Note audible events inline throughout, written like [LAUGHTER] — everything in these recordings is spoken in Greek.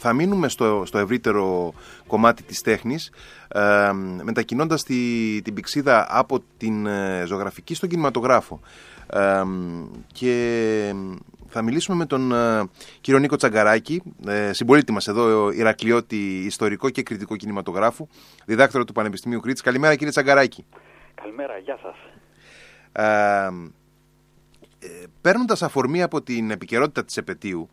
θα μείνουμε στο, στο ευρύτερο κομμάτι της τέχνης ε, μετακινώντας τη, την πηξίδα από την ε, ζωγραφική στον κινηματογράφο ε, και θα μιλήσουμε με τον ε, κύριο Νίκο Τσαγκαράκη, ε, συμπολίτη μας εδώ, Ηρακλειώτη, ιστορικό και κριτικό κινηματογράφου, διδάκτορο του Πανεπιστημίου Κρήτης. Καλημέρα κύριε Τσαγκαράκη. Καλημέρα, γεια σας. Ε, παίρνοντας αφορμή από την επικαιρότητα της επαιτίου,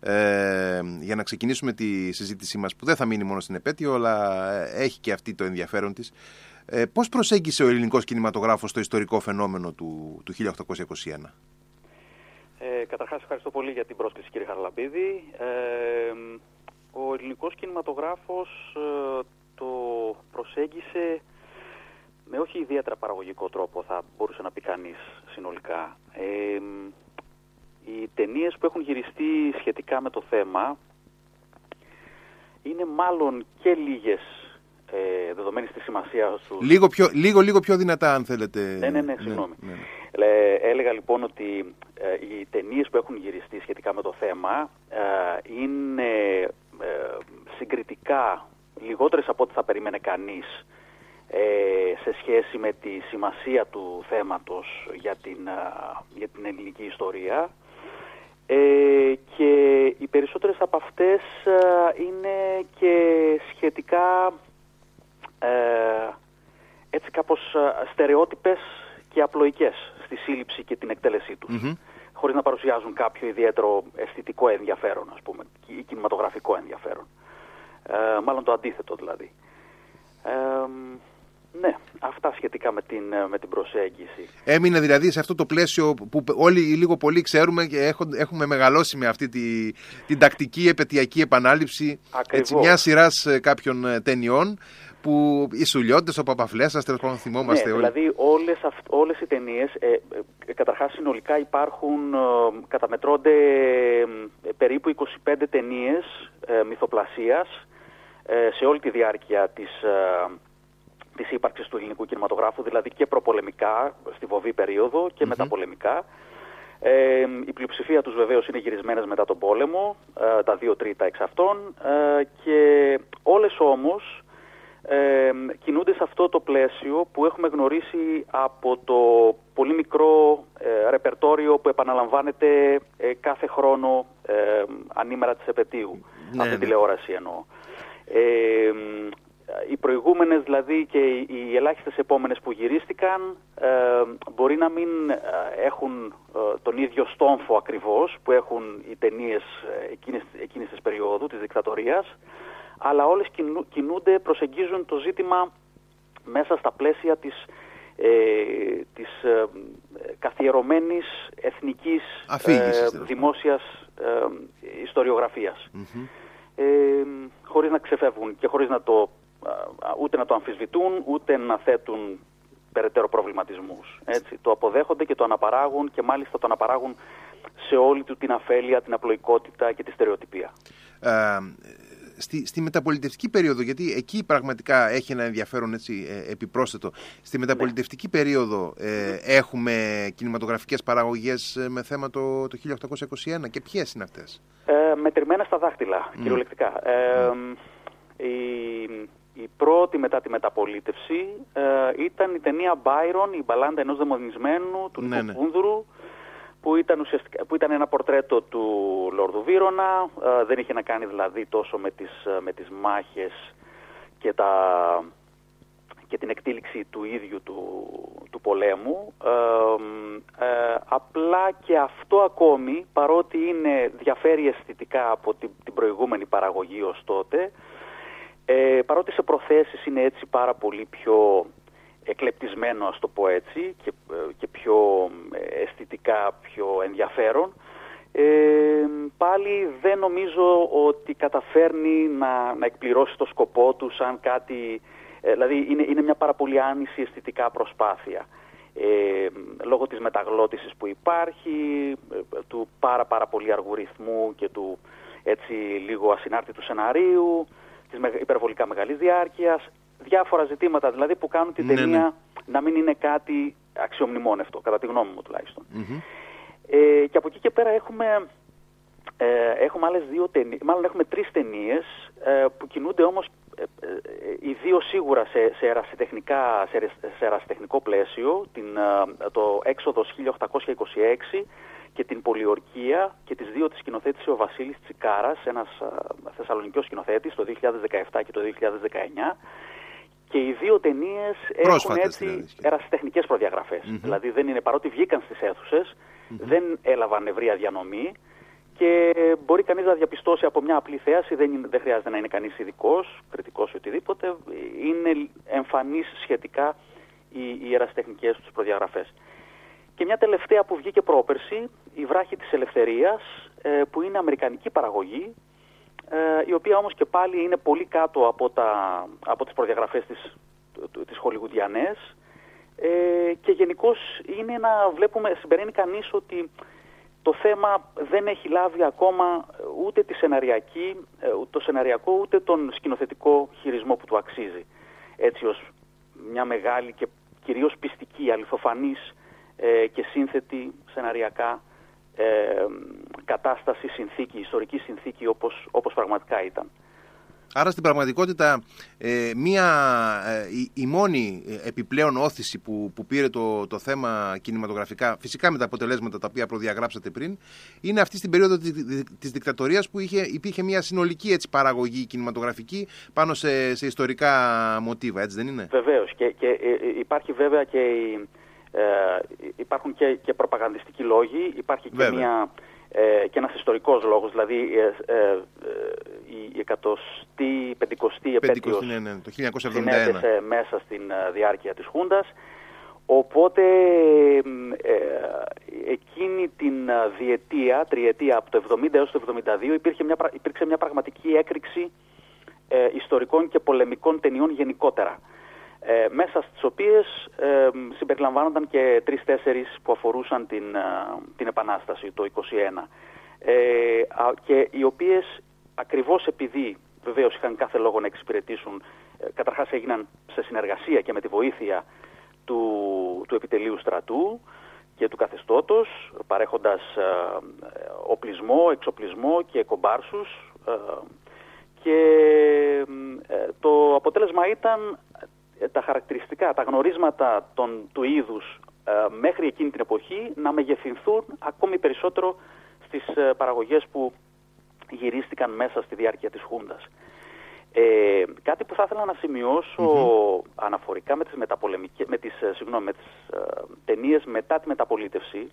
ε, για να ξεκινήσουμε τη συζήτησή μας που δεν θα μείνει μόνο στην επέτειο αλλά έχει και αυτή το ενδιαφέρον της. Ε, πώς προσέγγισε ο ελληνικός κινηματογράφος το ιστορικό φαινόμενο του, του 1821 ε, Καταρχάς ευχαριστώ πολύ για την πρόσκληση κύριε Χαραλαμπίδη. Ε, ο ελληνικός κινηματογράφος ε, το προσέγγισε με όχι ιδιαίτερα παραγωγικό τρόπο θα μπορούσε να πει κανείς συνολικά. Ε, οι ταινίες που έχουν γυριστεί σχετικά με το θέμα είναι μάλλον και λίγες ε, δεδομένης της σημασίας τους. Λίγο, πιο, λίγο, λίγο πιο δυνατά αν θέλετε. Ναι, ναι, ναι, συγγνώμη. Ναι, ναι. έλεγα λοιπόν ότι ε, οι ταινίες που έχουν γυριστεί σχετικά με το θέμα ε, είναι ε, συγκριτικά λιγότερες από ό,τι θα περίμενε κανείς ε, σε σχέση με τη σημασία του θέματος για την, για την ελληνική ιστορία ε, και οι περισσότερες από αυτές ε, είναι και σχετικά ε, έτσι κάπως ε, στερεότυπες και απλοϊκές στη σύλληψη και την εκτέλεσή τους. mm Χωρίς να παρουσιάζουν κάποιο ιδιαίτερο αισθητικό ενδιαφέρον, ας πούμε, ή κινηματογραφικό ενδιαφέρον. Ε, μάλλον το αντίθετο δηλαδή. Ναι, αυτά σχετικά με την, με την προσέγγιση. Έμεινε δηλαδή σε αυτό το πλαίσιο που όλοι λίγο πολύ ξέρουμε και έχουμε μεγαλώσει με αυτή τη, την τακτική επαιτειακή επανάληψη έτσι, μια σειράς ε, κάποιων ε, ταινιών που οι Σουλιώτες, ο Παπαφλέσας, τέλος πάντων θυμόμαστε ναι, όλοι. δηλαδή όλες, όλες οι ταινίες, ε, ε, καταρχάς συνολικά υπάρχουν, ε, καταμετρώνται ε, περίπου 25 ταινίες ε, μυθοπλασίας σε όλη τη διάρκεια της, της ύπαρξης του ελληνικού κινηματογράφου, δηλαδή και προπολεμικά, στη βοβή περίοδο και μεταπολεμικά. Ε, η πλειοψηφία τους βεβαίως είναι γυρισμένες μετά τον πόλεμο, ε, τα δύο τρίτα εξ αυτών ε, και όλες όμως ε, κινούνται σε αυτό το πλαίσιο που έχουμε γνωρίσει από το πολύ μικρό ε, ρεπερτόριο που επαναλαμβάνεται κάθε χρόνο ανήμερα της επαιτίου, ναι, αυτή ναι. τηλεόραση εννοώ οι προηγούμενες δηλαδή και οι ελάχιστες επόμενες που γυρίστηκαν ε, μπορεί να μην ε, έχουν ε, τον ίδιο στόμφο ακριβώς που έχουν οι ταινίες εκείνης, εκείνης της περίοδου, της δικτατορίας αλλά όλες κινούνται, προσεγγίζουν το ζήτημα μέσα στα πλαίσια της, ε, της καθιερωμένης εθνικής δημόσιας ιστοριογραφίας. χωρίς να ξεφεύγουν και χωρίς να το ούτε να το αμφισβητούν, ούτε να θέτουν περαιτέρω προβληματισμούς. Έτσι. Το αποδέχονται και το αναπαράγουν και μάλιστα το αναπαράγουν σε όλη του την αφέλεια, την απλοϊκότητα και τη στερεοτυπία. Ε, στη, στη μεταπολιτευτική περίοδο, γιατί εκεί πραγματικά έχει ένα ενδιαφέρον έτσι, ε, επιπρόσθετο, στη μεταπολιτευτική ναι. περίοδο ε, έχουμε κινηματογραφικές παραγωγές ε, με θέμα το, το 1821 και ποιες είναι αυτές; Ε, μετρημένα στα δάχτυλα, mm. κυριολεκτικά. Ε, η, η πρώτη μετά τη μεταπολίτευση ε, ήταν η ταινία Byron, η μπαλάντα ενός δαιμονισμένου του ναι, ναι. που ήταν, ουσιαστικά, που ήταν ένα πορτρέτο του Λόρδου Βύρονα, ε, δεν είχε να κάνει δηλαδή τόσο με τις, ε, με τις μάχες και, τα, και την εκτήληξη του ίδιου του, του πολέμου. Ε, απλά και αυτό ακόμη, παρότι είναι, διαφέρει αισθητικά από την, την προηγούμενη παραγωγή ως τότε, ε, παρότι σε προθέσεις είναι έτσι πάρα πολύ πιο εκλεπτισμένο, ας το πω έτσι, και, ε, και πιο ε, αισθητικά πιο ενδιαφέρον, ε, πάλι δεν νομίζω ότι καταφέρνει να, να εκπληρώσει το σκοπό του σαν κάτι... Ε, δηλαδή είναι, είναι μια πάρα πολύ άνηση αισθητικά προσπάθεια. Ε, λόγω της μεταγλώτησης που υπάρχει, του πάρα πάρα πολύ αργού ρυθμού και του έτσι λίγο ασυνάρτητου σεναρίου, της υπερβολικά μεγάλης διάρκειας, διάφορα ζητήματα δηλαδή που κάνουν την ναι, ταινία ναι. να μην είναι κάτι αξιομνημόνευτο, κατά τη γνώμη μου τουλάχιστον. Ε, και από εκεί και πέρα έχουμε Ε, έχουμε άλλες δύο ταινίες, μάλλον έχουμε τρεις ταινίες ε, που κινούνται όμως ε, ε, οι δύο σίγουρα σε, σε, ερασιτεχνικά, σε, σε ερασιτεχνικό πλαίσιο, την, το έξοδος 1826 και την Πολιορκία και τις δύο τις σκηνοθέτησε ο Βασίλης Τσικάρας, ένας θεσσαλονικός σκηνοθέτης το 2017 και το 2019 και οι δύο ταινίες έχουν έτσι δηλαδή. ερασιτεχνικές Δηλαδή δεν είναι, παρότι βγήκαν στις αιθουσες δεν έλαβαν ευρεία διανομή και μπορεί κανείς να διαπιστώσει από μια απλή θέαση, δεν, δεν χρειάζεται να είναι κανείς ειδικός, κριτικός ή οτιδήποτε, είναι εμφανής σχετικά οι, οι ερασιτεχνικές τους προδιαγραφές. Και μια τελευταία που βγήκε πρόπερση, η βράχη της ελευθερίας, ε, που είναι αμερικανική παραγωγή, ε, η οποία όμως και πάλι είναι πολύ κάτω από, τα, από τις προδιαγραφές της, της χολιγουδιανές ε, και γενικώς είναι να βλέπουμε, συμπεραίνει κανείς ότι το θέμα δεν έχει λάβει ακόμα ούτε τη σεναριακή, ε, το σεναριακό ούτε τον σκηνοθετικό χειρισμό που του αξίζει. Έτσι ως μια μεγάλη και κυρίως πιστική, αληθοφανής ε, και σύνθετη σεναριακά ε, κατάσταση, συνθήκη, ιστορική συνθήκη όπως, όπως πραγματικά ήταν. Άρα στην πραγματικότητα ε, μία, ε, η, μόνη επιπλέον όθηση που, που πήρε το, το θέμα κινηματογραφικά, φυσικά με τα αποτελέσματα τα οποία προδιαγράψατε πριν, είναι αυτή στην περίοδο της, της δικτατορίας που είχε, υπήρχε μια συνολική έτσι, παραγωγή κινηματογραφική πάνω σε, σε ιστορικά μοτίβα, έτσι δεν είναι; Βεβαίως και, και ε, υπάρχει βέβαια και υπάρχουν και, και προπαγανδιστικοί λόγοι, υπάρχει και μια ε, και ένας ιστορικός λόγος, δηλαδή ε, ε, ε η εκατοστή, πεντηκοστή επέτειος ναι, ναι, το 1971. μέσα στην διάρκεια της Χούντας. Οπότε εκείνη την διετία, τριετία από το 70 έως το 72 υπήρχε μια, υπήρξε μια πραγματική έκρηξη ιστορικών και πολεμικών ταινιών γενικότερα ε, μέσα στις οποίες ε, συμπεριλαμβάνονταν και τρεις-τέσσερις που αφορούσαν την, ε, την Επανάσταση το 1921 ε, και οι οποίες ακριβώς επειδή βεβαίως είχαν κάθε λόγο να εξυπηρετήσουν ε, καταρχάς έγιναν σε συνεργασία και με τη βοήθεια του, του επιτελείου στρατού και του καθεστώτος παρέχοντας οπλισμό, εξοπλισμό και κομπάρσους και το αποτέλεσμα ήταν ε, τα χαρακτηριστικά, τα γνωρίσματα των, του είδους ε, μέχρι εκείνη την εποχή να μεγεθυνθούν ακόμη περισσότερο στις ε, παραγωγές που γυρίστηκαν μέσα στη διάρκεια της Χούντας. Ε, κάτι που θα ήθελα να σημειωσω αναφορικά με τις, με τις, συγγνώμη, με τις ταινίες μετά τη μεταπολίτευση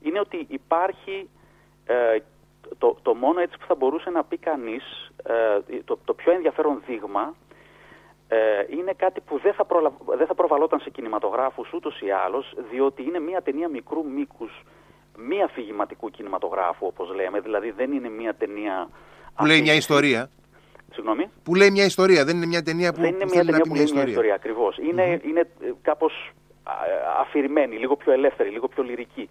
είναι ότι υπάρχει το, το μόνο έτσι που θα μπορούσε να πει κανείς το, το πιο ενδιαφέρον δείγμα ε, είναι κάτι που δεν θα, προλα... δεν θα προβαλόταν σε κινηματογράφους ούτως ή άλλως, διότι είναι μια ταινία μικρού μήκους, μη αφηγηματικού κινηματογράφου όπως λέμε, δηλαδή δεν είναι μια ταινία... Που λέει μια ιστορία. Συγγνώμη; Που λέει μια ιστορία, δεν είναι μια ταινία που, δεν είναι μια ταινία που λέει μια ιστορία. Ακριβώς. Είναι, είναι ε, κάπως αφηρημένη, λίγο πιο ελεύθερη, λίγο πιο λυρική.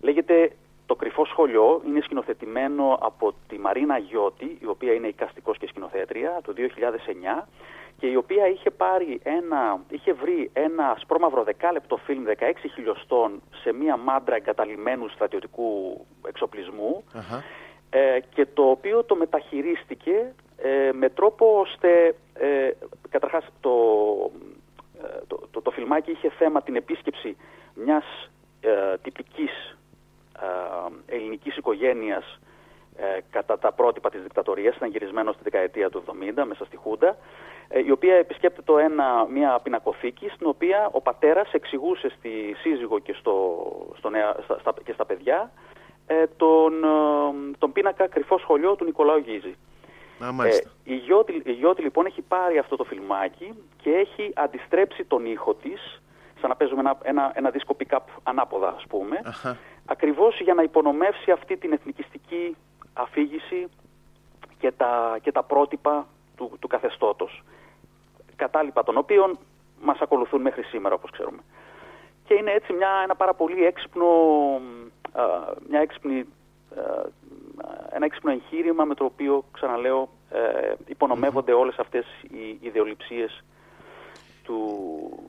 Λέγεται το κρυφό σχολείο είναι σκηνοθετημένο από τη Μαρίνα Γιώτη, η οποία είναι οικαστικός και σκηνοθέτρια, το 2009 και η οποία είχε, πάρει ένα, είχε βρει ένα ασπρόμαυρο δεκάλεπτο φιλμ 16 χιλιοστών σε μία μάντρα εγκαταλειμμένου στρατιωτικού ε, και το οποίο το μεταχειρίστηκε ε, με τρόπο ώστε ε, καταρχάς το, ε, το, το, το, φιλμάκι είχε θέμα την επίσκεψη μιας ε, τυπικής ε, ελληνικής οικογένειας κατά τα πρότυπα της δικτατορίας, ήταν γυρισμένο στη δεκαετία του 70 μέσα στη Χούντα ε, η οποία επισκέπτεται ένα, μια πινακοθήκη στην οποία ο πατέρας εξηγούσε στη σύζυγο και, στο, στο στα, και στα παιδιά ε, τον, ε, τον πίνακα κρυφό σχολείο του Νικολάου Γίζη. ε, η, Γιώτη, η Γιώτη λοιπόν έχει πάρει αυτό το φιλμάκι και έχει αντιστρέψει τον ήχο της σαν να παίζουμε ένα, ένα, ένα δίσκο pick-up ανάποδα ας πούμε Αχα. ακριβώς για να υπονομεύσει αυτή την εθνικιστική αφήγηση και τα, και τα πρότυπα του, του καθεστώτος κατάλοιπα των οποίων μας ακολουθούν μέχρι σήμερα όπως ξέρουμε. Και είναι έτσι μια, ένα πάρα πολύ έξυπνο, μια έξυπνη, ένα έξυπνο εγχείρημα με το οποίο, ξαναλέω, ε, υπονομεύονται όλες αυτές οι ιδεολειψίες του,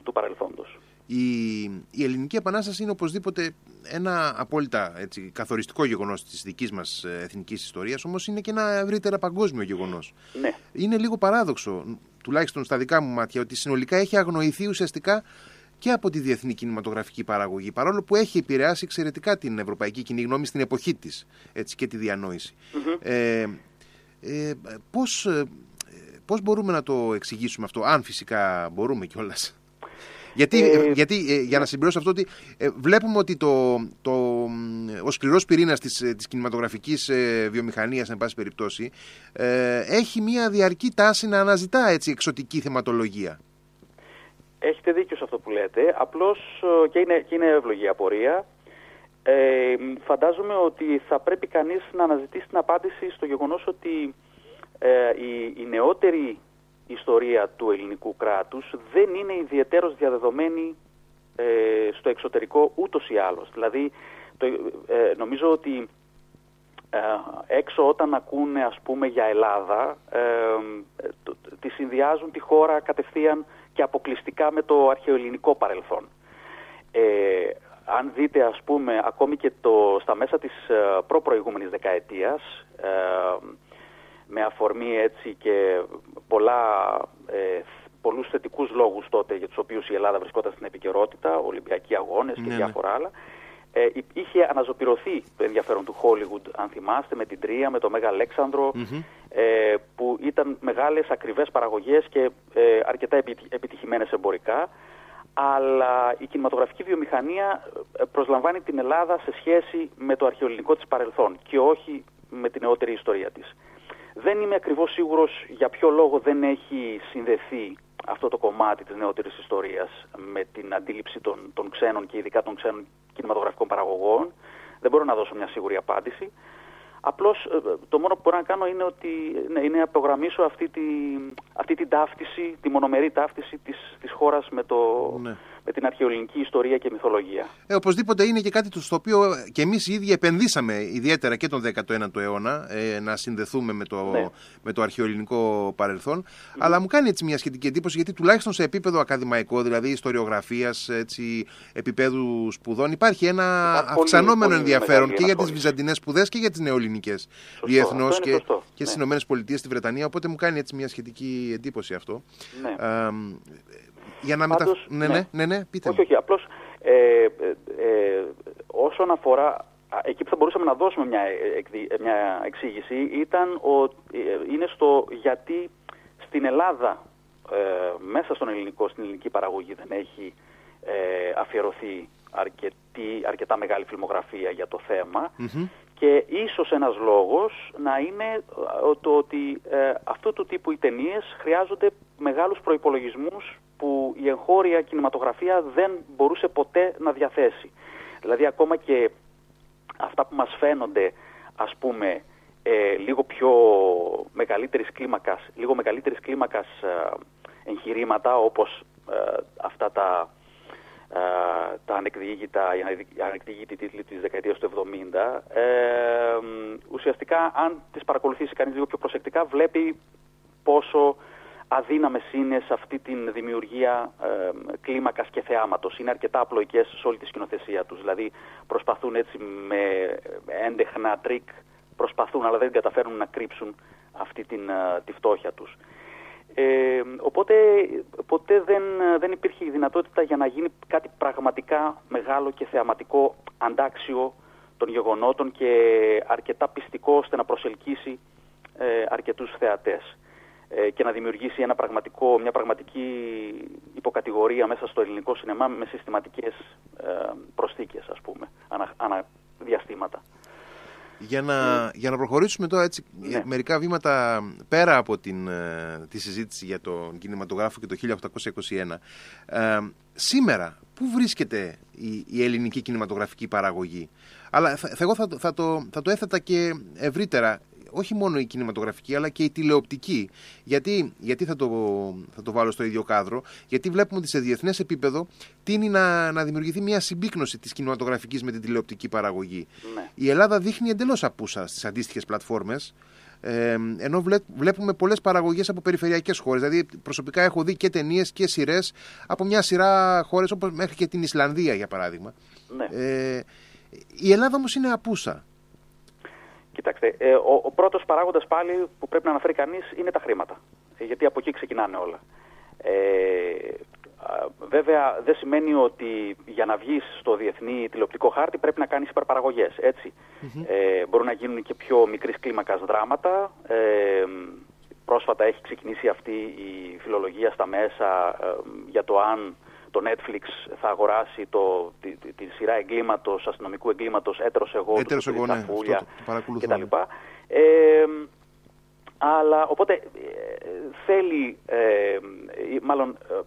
του παρελθόντος. Η, η ελληνική επανάσταση είναι οπωσδήποτε ένα απόλυτα έτσι, καθοριστικό γεγονός της δικής μας ε, εθνικής ιστορίας, όμως είναι και ένα ευρύτερα παγκόσμιο γεγονός. Ναι. Είναι λίγο παράδοξο, τουλάχιστον στα δικά μου μάτια, ότι συνολικά έχει αγνοηθεί ουσιαστικά και από τη διεθνή κινηματογραφική παραγωγή, παρόλο που έχει επηρεάσει εξαιρετικά την ευρωπαϊκή κοινή γνώμη στην εποχή της έτσι, και τη διανόηση. Ε, ε, πώς, ε, πώς μπορούμε να το εξηγήσουμε αυτό, αν φυσικά μπορούμε κιόλας; Γιατί, ε, γιατί ε, για να συμπληρώσω αυτό, ότι ε, βλέπουμε ότι το, το, ο σκληρός πυρήνας της της κινηματογραφικής ε, βιομηχανίας, εν πάση περιπτώσει, έχει μια διαρκή τάση να αναζητά έτσι, εξωτική θεματολογία. Έχετε δίκιο σε αυτό που λέτε. Απλώς και είναι, και είναι εύλογη η απορία. Ε, φαντάζομαι ότι θα πρέπει κανείς να αναζητήσει την απάντηση στο γεγονός ότι ε, η, η νεότερη ιστορία του ελληνικού κράτους δεν είναι ιδιαίτερος διαδεδομένη ε, στο εξωτερικό ούτως ή άλλως. Δηλαδή, το, ε, νομίζω ότι ε, έξω όταν ακούνε ας πούμε για Ελλάδα, τη συνδυάζουν τη χώρα κατευθείαν και αποκλειστικά με το αρχαιοελληνικό παρελθόν. αν δείτε ας πούμε ακόμη και το, στα μέσα της προπροηγούμενης δεκαετίας, με αφορμή έτσι και πολλά, ε, πολλούς θετικούς λόγους τότε για τους οποίους η Ελλάδα βρισκόταν στην επικαιρότητα, Ολυμπιακοί αγώνες και ναι, ναι. διάφορα άλλα. Ε, είχε αναζωπηρωθεί το ενδιαφέρον του Hollywood, αν θυμάστε, με την Τρία, με το Μέγα ε, που ήταν μεγάλες ακριβές παραγωγές και ε, αρκετά επιτυχημένες εμπορικά. Αλλά η κινηματογραφική βιομηχανία ε, προσλαμβάνει την Ελλάδα σε σχέση με το αρχαιοελληνικό της παρελθόν και όχι με την νεότερη ιστορία της. Δεν είμαι ακριβώς σίγουρος για ποιο λόγο δεν έχει συνδεθεί αυτό το κομμάτι της νεότερης ιστορίας με την αντίληψη των, των ξένων και ειδικά των ξένων κινηματογραφικών παραγωγών. Δεν μπορώ να δώσω μια σίγουρη απάντηση. Απλώς ε, το μόνο που μπορώ να κάνω είναι, ότι, ναι, είναι να απογραμμίσω αυτή, τη, αυτή την ταύτιση, τη μονομερή ταύτιση της, της χώρας με, το, ναι. Με την αρχαιοελληνική ιστορία και μυθολογία. Ε, οπωσδήποτε είναι και κάτι το στο οποίο και εμείς οι ίδιοι επενδύσαμε ιδιαίτερα και τον 19ο αιώνα ε, να συνδεθούμε με το, ναι. με το αρχαιοελληνικό παρελθόν. Αλλά μου κάνει έτσι μια σχετική εντύπωση γιατί τουλάχιστον σε επίπεδο ακαδημαϊκό, δηλαδή ιστοριογραφίας, έτσι, επίπεδου σπουδών υπάρχει ένα αυξανόμενο ενδιαφέρον και για τις βυζαντινές σπουδές και για τις νεοελληνικές ελληνικέ διεθνώς και, και στις ναι. ΗΠΑ, στη Βρετανία. Οπότε μου κάνει έτσι μια σχετική εντύπωση αυτό. Ναι. Για να Πάντως, ναι, ναι, ναι, ναι, πείτε Όχι, όχι, απλώς ε, ε, ε, όσον αφορά εκεί που θα μπορούσαμε να δώσουμε μια, μια εξήγηση ήταν ότι είναι στο γιατί στην Ελλάδα μέσα στον ελληνικό, στην ελληνική παραγωγή δεν έχει αφιερωθεί αρκετή, αρκετά μεγάλη φιλμογραφία για το θεμα και ίσως ένας λόγος να είναι ε, το ότι ε, αυτού του τύπου οι ταινίες χρειάζονται μεγάλους προϋπολογισμούς που η εγχώρια κινηματογραφία δεν μπορούσε ποτέ να διαθέσει. Δηλαδή ακόμα και αυτά που μας φαίνονται ας πούμε ε, λίγο πιο μεγαλύτερης κλίμακας, λίγο μεγαλύτερης κλίμακας ε, εγχειρήματα όπως αυτά τα τα ανεκδίγητα, οι ανεκδίγητοι τίτλοι της δεκαετίας του 70, ε, ουσιαστικά αν τις παρακολουθήσει κανείς λίγο πιο προσεκτικά βλέπει πόσο αδύναμες είναι σε αυτή τη δημιουργία ε, κλίμακας και θεάματος. Είναι αρκετά απλοϊκές σε όλη τη σκηνοθεσία τους. Δηλαδή προσπαθούν έτσι με έντεχνα τρικ, προσπαθούν αλλά δεν καταφέρουν να κρύψουν αυτή την, ε, τη φτώχεια τους. Ε, οπότε ποτέ δεν, δεν υπήρχε η δυνατότητα για να γίνει κάτι πραγματικά μεγάλο και θεαματικό αντάξιο των γεγονότων και αρκετά πιστικό ώστε να προσελκύσει ε, αρκετούς θεατές ε, και να δημιουργήσει ένα πραγματικό, μια πραγματική υποκατηγορία μέσα στο ελληνικό σινεμά με συστηματικές ε, προσθήκες ας πούμε, ανα, ανα διαστήματα. Για να, για να προχωρήσουμε τώρα έτσι ναι. μερικά βήματα πέρα από την, ε, τη συζήτηση για τον κινηματογράφο και το 1821. Ε, σήμερα, πού βρίσκεται η, η, ελληνική κινηματογραφική παραγωγή; Αλλά θα, εγώ θα, θα, το, θα το έθετα και ευρύτερα όχι μόνο η κινηματογραφική αλλά και η τηλεοπτική. Γιατί, γιατί θα, το, θα το βάλω στο ίδιο κάδρο, Γιατί βλέπουμε ότι σε διεθνές επίπεδο τίνει να, να δημιουργηθεί μια συμπίκνωση της κινηματογραφικής με την τηλεοπτική παραγωγή. Ναι. Η Ελλάδα δείχνει εντελώς απούσα στις αντίστοιχες πλατφόρμες. Ε, ενώ βλέπουμε πολλές παραγωγές από περιφερειακές χώρες. Δηλαδή, προσωπικά έχω δει και ταινίες και σειρές από μια σειρά χώρες, όπως μέχρι και την Ισλανδία, για παράδειγμα. Ναι. Ε, η Ελλάδα όμως είναι απούσα. Κοιτάξτε, ε, ο, ο πρώτος παράγοντας πάλι που πρέπει να αναφέρει κανείς είναι τα χρήματα. Ε, γιατί από εκεί ξεκινάνε όλα. Ε, βέβαια, δεν σημαίνει ότι για να βγεις στο διεθνή τηλεοπτικό χάρτη πρέπει να κάνεις υπερπαραγωγές. Ε, μπορούν να γίνουν και πιο μικρής κλίμακας δράματα. Ε, πρόσφατα έχει ξεκινήσει αυτή η φιλολογία στα μέσα ε, για το αν το Netflix θα αγοράσει το, τη, τη, τη σειρά εγκλήματος, αστυνομικού εγκλήματος «Έτερος εγώ», Έτερος εγώ, ναι, κτλ. Ε, αλλά οπότε ε, θέλει, ε, μάλλον ε,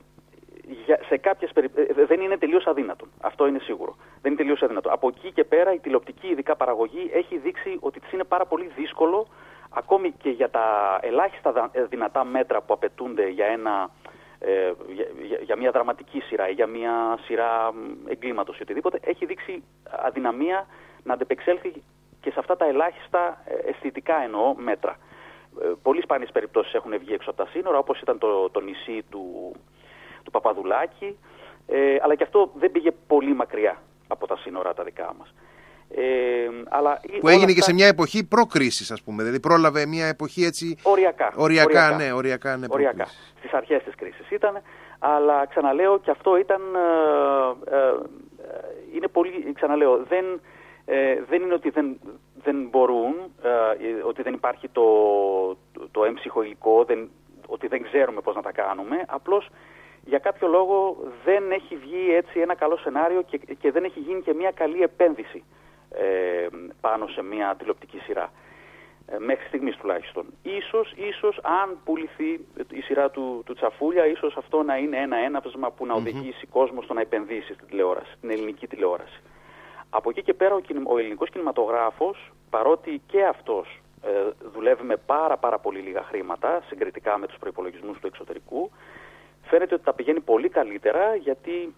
για, σε κάποιες περιπτώσεις, δεν είναι τελείως αδύνατο. Αυτό είναι σίγουρο. Δεν είναι τελείως αδύνατο. Από εκεί και πέρα η τηλεοπτική ειδικά παραγωγή έχει δείξει ότι της είναι πάρα πολύ δύσκολο ακόμη και για τα ελάχιστα δυνατά μέτρα που απαιτούνται για ένα ε, για, για, μια δραματική σειρά ή για μια σειρά εγκλήματος ή οτιδήποτε, έχει δείξει αδυναμία να αντεπεξέλθει και σε αυτά τα ελάχιστα ε, αισθητικά εννοώ μέτρα. Ε, πολύ σπάνιες περιπτώσεις έχουν βγει έξω από τα σύνορα, όπως ήταν το, το νησί του, του Παπαδουλάκη, ε, αλλά και αυτό δεν πήγε πολύ μακριά από τα σύνορα τα δικά μας. Ε, αλλά που έγινε και σε μια εποχή προ-κρίσης, ας πούμε. Δηλαδή πρόλαβε μια εποχή έτσι. Οριακά. Οριακά, ναι, οριακά. Ναι, οριακά. Στις αρχές της κρίσης ήταν. Αλλά ξαναλέω και αυτό ήταν. Ε, ε, είναι πολύ. Ξαναλέω, δεν, ε, δεν είναι ότι δεν, δεν μπορούν, ε, ότι δεν υπάρχει το, το, το έμψυχο υλικό, δεν, ότι δεν ξέρουμε πώς να τα κάνουμε. Απλώς για κάποιο λόγο δεν έχει βγει έτσι ένα καλό σενάριο και, και δεν έχει γίνει και μια καλή επένδυση ε, πάνω σε μια τηλεοπτική σειρά. Ε, μέχρι στιγμής τουλάχιστον. Ίσως, ίσως αν πουληθεί η σειρά του, του Τσαφούλια, ίσως αυτό να είναι ένα έναυσμα που να οδηγήσει κόσμος στο να επενδύσει στην τηλεόραση, στην ελληνική τηλεόραση. Από εκεί και πέρα ο, ο ελληνικός κινηματογράφος, παρότι και αυτός ε, δουλεύει με πάρα πάρα πολύ λίγα χρήματα, συγκριτικά με τους προϋπολογισμούς του εξωτερικού, φαίνεται ότι τα πηγαίνει πολύ καλύτερα γιατί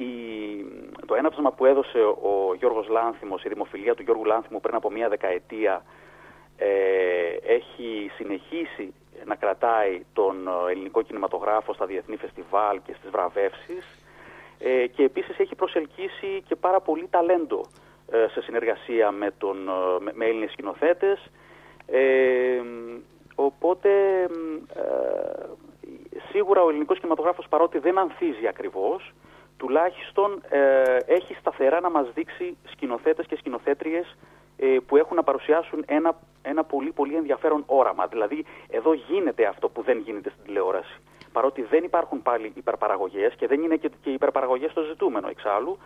η, το έναυσμα που έδωσε ο Γιώργος Λάνθιμος, η δημοφιλία του Γιώργου Λάνθιμου πριν από μία δεκαετία ε, έχει συνεχίσει να κρατάει τον ελληνικό κινηματογράφο στα διεθνή φεστιβάλ και στις βραβεύσεις ε, και επίσης έχει προσελκύσει και πάρα πολύ ταλέντο ε, σε συνεργασία με, τον, με, με Έλληνες σκηνοθέτες. Οπότε σίγουρα ο ελληνικός κινηματογράφος παρότι δεν ανθίζει ακριβώς τουλάχιστον ε, έχει σταθερά να μας δείξει σκηνοθέτες και σκηνοθέτριες ε, που έχουν να παρουσιάσουν ένα, ένα πολύ πολύ ενδιαφέρον όραμα. Δηλαδή εδώ γίνεται αυτό που δεν γίνεται στην τηλεόραση. Παρότι δεν υπάρχουν πάλι υπερπαραγωγές και δεν είναι και, και υπερπαραγωγές το ζητούμενο εξάλλου,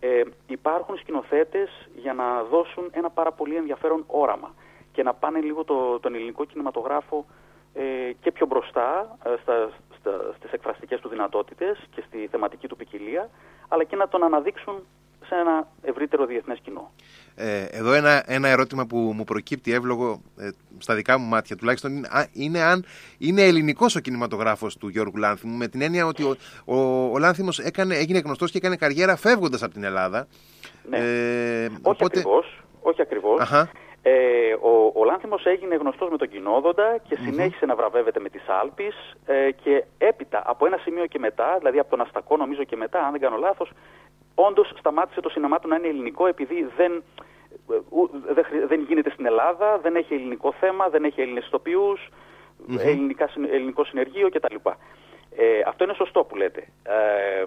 ε, υπάρχουν σκηνοθέτες για να δώσουν ένα πάρα πολύ ενδιαφέρον όραμα και να πάνε λίγο το, τον ελληνικό κινηματογράφο ε, και πιο μπροστά ε, στα, στα, στις εκφραστικές του δυνατότητες και στη θεματική του ποικιλία, αλλά και να τον αναδείξουν σε ένα ευρύτερο διεθνές κοινό. Ε, εδώ ένα, ένα ερώτημα που μου προκύπτει εύλογο ε, στα δικά μου μάτια τουλάχιστον είναι, είναι αν είναι ελληνικός ο κινηματογράφος του Γιώργου Λάνθιμου με την έννοια ότι ο, ο, ο Λάνθιμος έκανε, έγινε γνωστός και έκανε καριέρα φεύγοντας από την Ελλάδα. Ναι. Ε, όχι οπότε... ακριβώς. Όχι ακριβώς. Ε, ο, ο Λάνθιμος έγινε γνωστός με τον Κοινόδοντα και συνεχισε να βραβεύεται με τις Άλπεις ε, και έπειτα από ένα σημείο και μετά, δηλαδή από τον Αστακό νομίζω και μετά, αν δεν κάνω λάθος, όντως σταμάτησε το σινεμά του να είναι ελληνικό επειδή δεν, ε, δεν γίνεται στην Ελλάδα, δεν έχει ελληνικό θέμα, δεν έχει Έλληνες ηθοποιούς, ελληνικό συνεργείο κτλ. Ε, αυτό είναι σωστό που λέτε. Ε,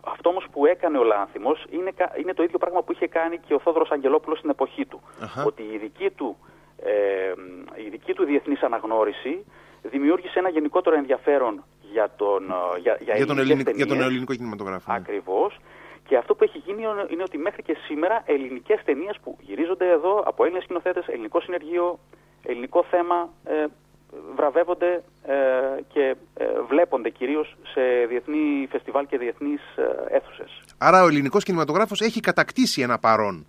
αυτό όμως που έκανε ο Λάνθιμος είναι, είναι το ίδιο πράγμα που είχε κάνει και ο Θόδωρος Αγγελόπουλος στην εποχή του. Ότι η δική του, ε, η δική του διεθνής αναγνώριση δημιούργησε ένα γενικότερο ενδιαφέρον για τον, ε, για, για, για, τον, ελληνικό, για τον ελληνικό κινηματογράφο. Ναι. Ακριβώς. Και αυτό που έχει γίνει είναι ότι μέχρι και σήμερα ελληνικές ταινίες που γυρίζονται εδώ από Έλληνες σκηνοθέτες, ελληνικό συνεργείο, ελληνικό θέμα, ε, βραβεύονται ε, και ε, βλέπονται κυρίως σε διεθνή φεστιβάλ και διεθνείς ε, αίθουσες. Άρα ο ελληνικός κινηματογράφος έχει κατακτήσει ένα παρόν.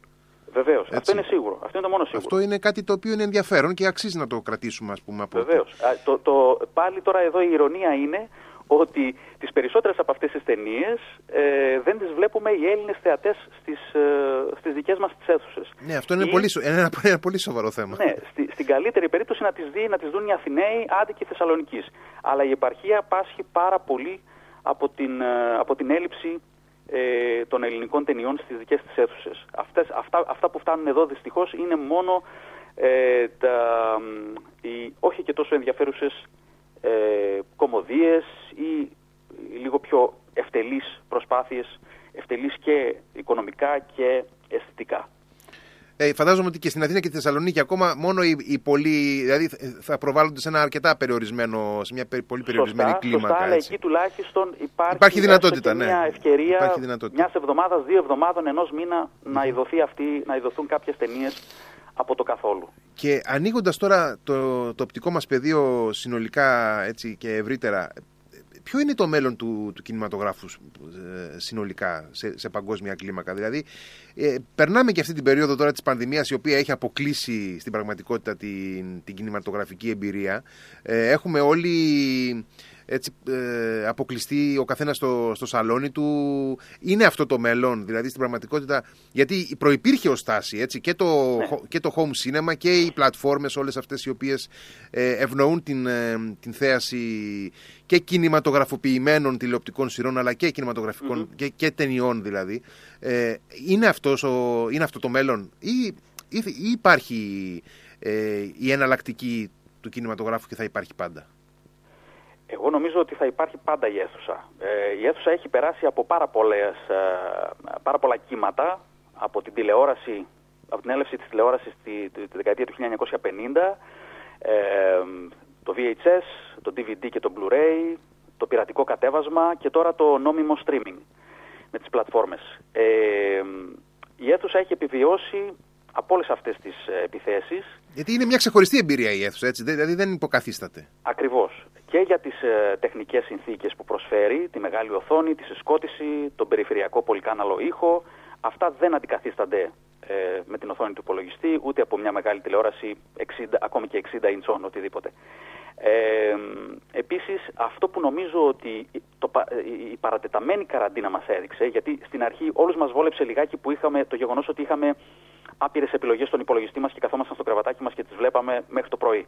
Βεβαίως. Αυτό είναι σίγουρο. Αυτό είναι το μόνο σίγουρο. Αυτό είναι κάτι το οποίο είναι ενδιαφέρον και αξίζει να το κρατήσουμε, ας πούμε. Από... Βεβαίως. Το, το, πάλι τώρα εδώ η ηρωνία είναι ότι τις περισσότερες από αυτές τις ταινίες ε, δεν τις βλέπουμε οι Έλληνες θεατές στις, ε, στις δικές μας τις αίθουσες. Ναι, αυτό είναι, πολύ, ένα, [LAUGHS] ένα πολύ σοβαρό θέμα. Ναι, στη, στην καλύτερη περίπτωση να τις δει, να τις δουν οι Αθηναίοι άντικοι Θεσσαλονικής. Αλλά η επαρχία πάσχει πάρα πολύ από την, ε, από την έλλειψη ε, των ελληνικών ταινιών στις δικές της αίθουσες. Αυτές, αυτά, αυτά που φτάνουν εδώ δυστυχώς είναι μόνο ε, τα, οι, όχι και τόσο ενδιαφέρουσες ε, κομμωδίες ή λίγο πιο ευτελείς προσπάθειες, ευτελείς και οικονομικά και αισθητικά. Ε, φαντάζομαι ότι και στην Αθήνα και στη Θεσσαλονίκη ακόμα μόνο οι, οι πολλοί δηλαδή θα προβάλλονται σε ένα αρκετά περιορισμένο, σε μια πολύ περιορισμένη σωστά, κλίμακα. Σωστά, αλλά εκεί τουλάχιστον υπάρχει, υπάρχει δυνατότητα, ναι. μια ευκαιρία μιας εβδομάδας, δύο εβδομάδων, ενός μήνα να, ειδωθεί αυτή, να ειδωθούν κάποιες ταινίες από το καθόλου. Και ανοίγοντας τώρα το, το οπτικό μας πεδίο συνολικά έτσι, και ευρύτερα, ποιο είναι το μέλλον του, του κινηματογράφου ε, συνολικά σε, σε παγκόσμια κλίμακα; Δηλαδή, ε, περνάμε και αυτή την περίοδο τώρα της πανδημίας η οποία έχει αποκλείσει στην πραγματικότητα την, την κινηματογραφική εμπειρία. Ε, έχουμε όλοι έτσι, ε, αποκλειστεί ο καθένας στο, στο σαλόνι του. Είναι αυτό το μέλλον, δηλαδή στην πραγματικότητα. Γιατί προπήρχε ω τάση έτσι, και, το, ναι. και το home cinema και οι πλατφόρμες όλες αυτές οι οποίες ε, ευνοούν την, ε, την θέαση και κινηματογραφοποιημένων τηλεοπτικών σειρών αλλά και κινηματογραφικων και, και ταινιών δηλαδή. Ε, είναι, αυτός ο, είναι αυτό το μέλλον; Ή, ή, ή υπάρχει ε, η εναλλακτική του κινηματογράφου και θα υπάρχει πάντα; Εγώ νομίζω ότι θα υπάρχει πάντα η αίθουσα. Ε, η αίθουσα έχει περάσει από πάρα, πολλές, ε, πάρα πολλά κύματα, από την τηλεόραση, από την έλευση της τηλεόρασης τη, τη, τη δεκαετία του 1950, ε, το VHS, το DVD και το Blu-ray, το πειρατικό κατέβασμα και τώρα το νόμιμο streaming με τις πλατφόρμες. Ε, η αίθουσα έχει επιβιώσει από όλες αυτές τις ε, επιθέσεις. Γιατί είναι μια ξεχωριστή εμπειρία η αίθουσα, έτσι, δηλαδή δεν υποκαθίσταται. Ακριβώς. Και για τις ε, τεχνικές συνθήκες που προσφέρει, τη μεγάλη οθόνη, τη συσκότηση, τον περιφερειακό πολυκάναλο ήχο, αυτά δεν αντικαθίστανται ε, με την οθόνη του υπολογιστή, ούτε από μια μεγάλη τηλεόραση 60, ακόμη και 60 ιντσών, οτιδήποτε. Ε, επίσης αυτό που νομίζω ότι το, η παρατεταμένη καραντίνα μας έδειξε γιατί στην αρχή όλους μας βόλεψε λιγάκι που είχαμε το γεγονός ότι είχαμε άπειρες επιλογές στον υπολογιστή μας και καθόμασταν στο κρεβατάκι μας και τις βλέπαμε μέχρι το πρωί.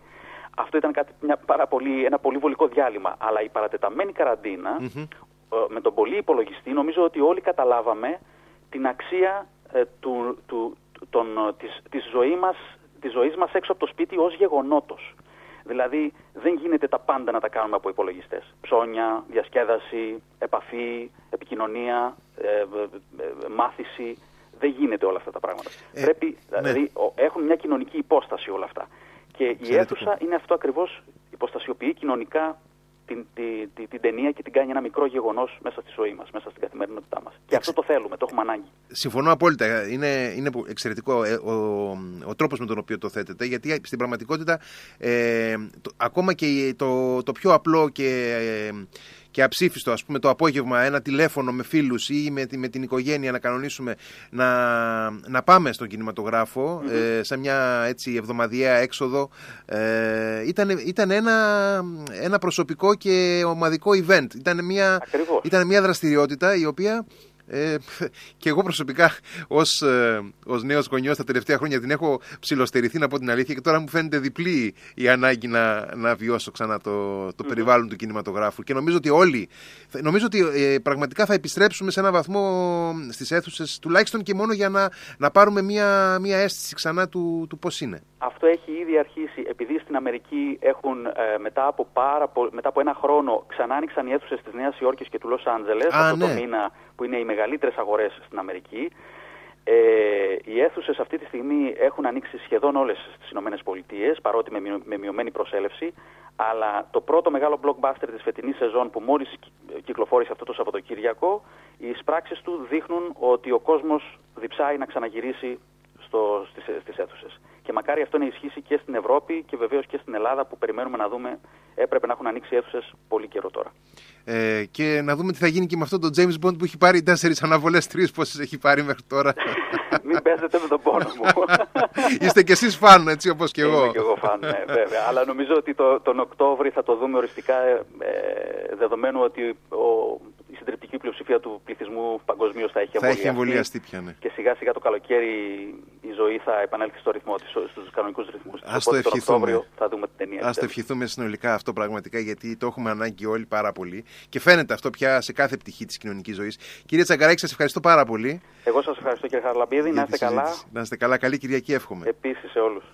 Αυτό ήταν κάτι, μια πάρα πολύ, ένα πολύ βολικό διάλειμμα. Αλλά η παρατεταμένη με τον πολύ υπολογιστή, νομίζω ότι όλοι καταλάβαμε την αξία ε, του, του, τον, της, της, ζωή μας, της ζωής μας έξω από το σπίτι ως γεγονότος. Δηλαδή δεν γίνεται τα πάντα να τα κάνουμε από υπολογιστές. Ψώνια, διασκέδαση, επαφή, επικοινωνία, ε, ε, μάθηση. Δεν γίνεται όλα αυτά τα πράγματα. Ε, Πρέπει, ναι. δηλαδή, έχουν μια κοινωνική υπόσταση όλα αυτά. Και η αίθουσα είναι αυτό ακριβώς, υποστασιοποιεί κοινωνικά την, την, την, την ταινία και την κάνει ένα μικρό γεγονός μέσα στη ζωή μας, μέσα στην καθημερινότητά μας. Και αυτό το θέλουμε, το έχουμε ανάγκη. Συμφωνώ απόλυτα. Είναι, είναι εξαιρετικό ε, ο, ο, τρόπος με τον οποίο το θέτετε, γιατί στην πραγματικότητα ε, το, ακόμα και το, το πιο απλό και. Ε, και αψήφιστο, ας πούμε, το απόγευμα ένα τηλέφωνο με φίλους ή με, με την οικογένεια να κανονίσουμε να, να πάμε στον κινηματογραφο ε, σε μια έτσι εβδομαδιαία έξοδο ε, ήταν, ήταν ένα, ένα προσωπικό και ομαδικό event. Ήταν μια, ήταν μια δραστηριότητα η οποία ε, και εγώ προσωπικά ως ε, ως νέος γονιός τα τελευταία χρόνια την έχω ψηλοστερηθεί να πω την αλήθεια και τώρα μου φαίνεται διπλή η ανάγκη να, να βιώσω ξανά το, το περιβάλλον του κινηματογράφου. Και νομίζω ότι όλοι, νομίζω ότι ε, πραγματικά θα επιστρέψουμε σε έναν βαθμό στις αίθουσες, τουλάχιστον και μόνο για να, να πάρουμε μια, μια αίσθηση ξανά του, του πώς είναι. Αυτό έχει ήδη αρχίσει. Επειδή στην Αμερική έχουν ε, μετά, από πάρα, μετά από ένα χρόνο ξανά άνοιξαν οι αίθουσες της Νέας Υόρκης και του Λος Άντζελες αυτό ναι. το μήνα που είναι οι μεγαλύτερες αγορές στην Αμερική. Ε, οι αίθουσες αυτή τη στιγμή έχουν ανοίξει σχεδόν όλες στις ΗΠΑ, παρότι με, με μειωμένη προσέλευση. Αλλά το πρώτο μεγάλο blockbuster της φετινής σεζόν που μόλις κυκλοφόρησε αυτό το Σαββατοκύριακο, οι εισπράξεις του δείχνουν ότι ο κόσμος διψάει να ξαναγυρίσει στο, στις, στις αίθουσες. Και μακάρι αυτό να ισχύσει και στην Ευρώπη και βεβαίως και στην Ελλάδα που περιμένουμε να δούμε έπρεπε να έχουν ανοίξει αίθουσες πολύ καιρό τώρα. Ε, και να δούμε τι θα γίνει και με αυτό το James Bond που έχει πάρει τέσσερις αναβολές, τρεις πόσες έχει πάρει μέχρι τώρα. [LAUGHS] Μην παίζετε με τον πόνο μου. [LAUGHS] Είστε κι εσείς φαν, έτσι όπως και εγώ. Είμαι και εγώ φαν, ναι, βέβαια. Αλλά νομίζω ότι το, τον Οκτώβρη θα το δούμε οριστικά, ε, δεδομένου ότι ο, η συντριπτική πλειοψηφία του πληθυσμού παγκοσμίως θα έχει εμβολιαστεί. Θα έχει εμβολιαστεί πια, ναι. Και σιγά σιγά το καλοκαίρι η ζωή θα επανέλθει στο ρυθμό της, στους κανονικούς ρυθμούς. Ας το ευχηθούμε. θα δούμε την ταινία. Ας το ευχηθούμε συνολικά αυτό πραγματικά γιατί το έχουμε ανάγκη όλοι πάρα πολύ και φαίνεται αυτό πια σε κάθε πτυχή της κοινωνικής ζωής. Κύριε Τσαγκαράκη, σας ευχαριστώ πάρα πολύ. Εγώ σας ευχαριστώ κύριε Χαρλαμπίδη. Να είστε καλά. Να είστε καλά. Καλή Κυριακή εύχομαι. Επίσης σε όλους.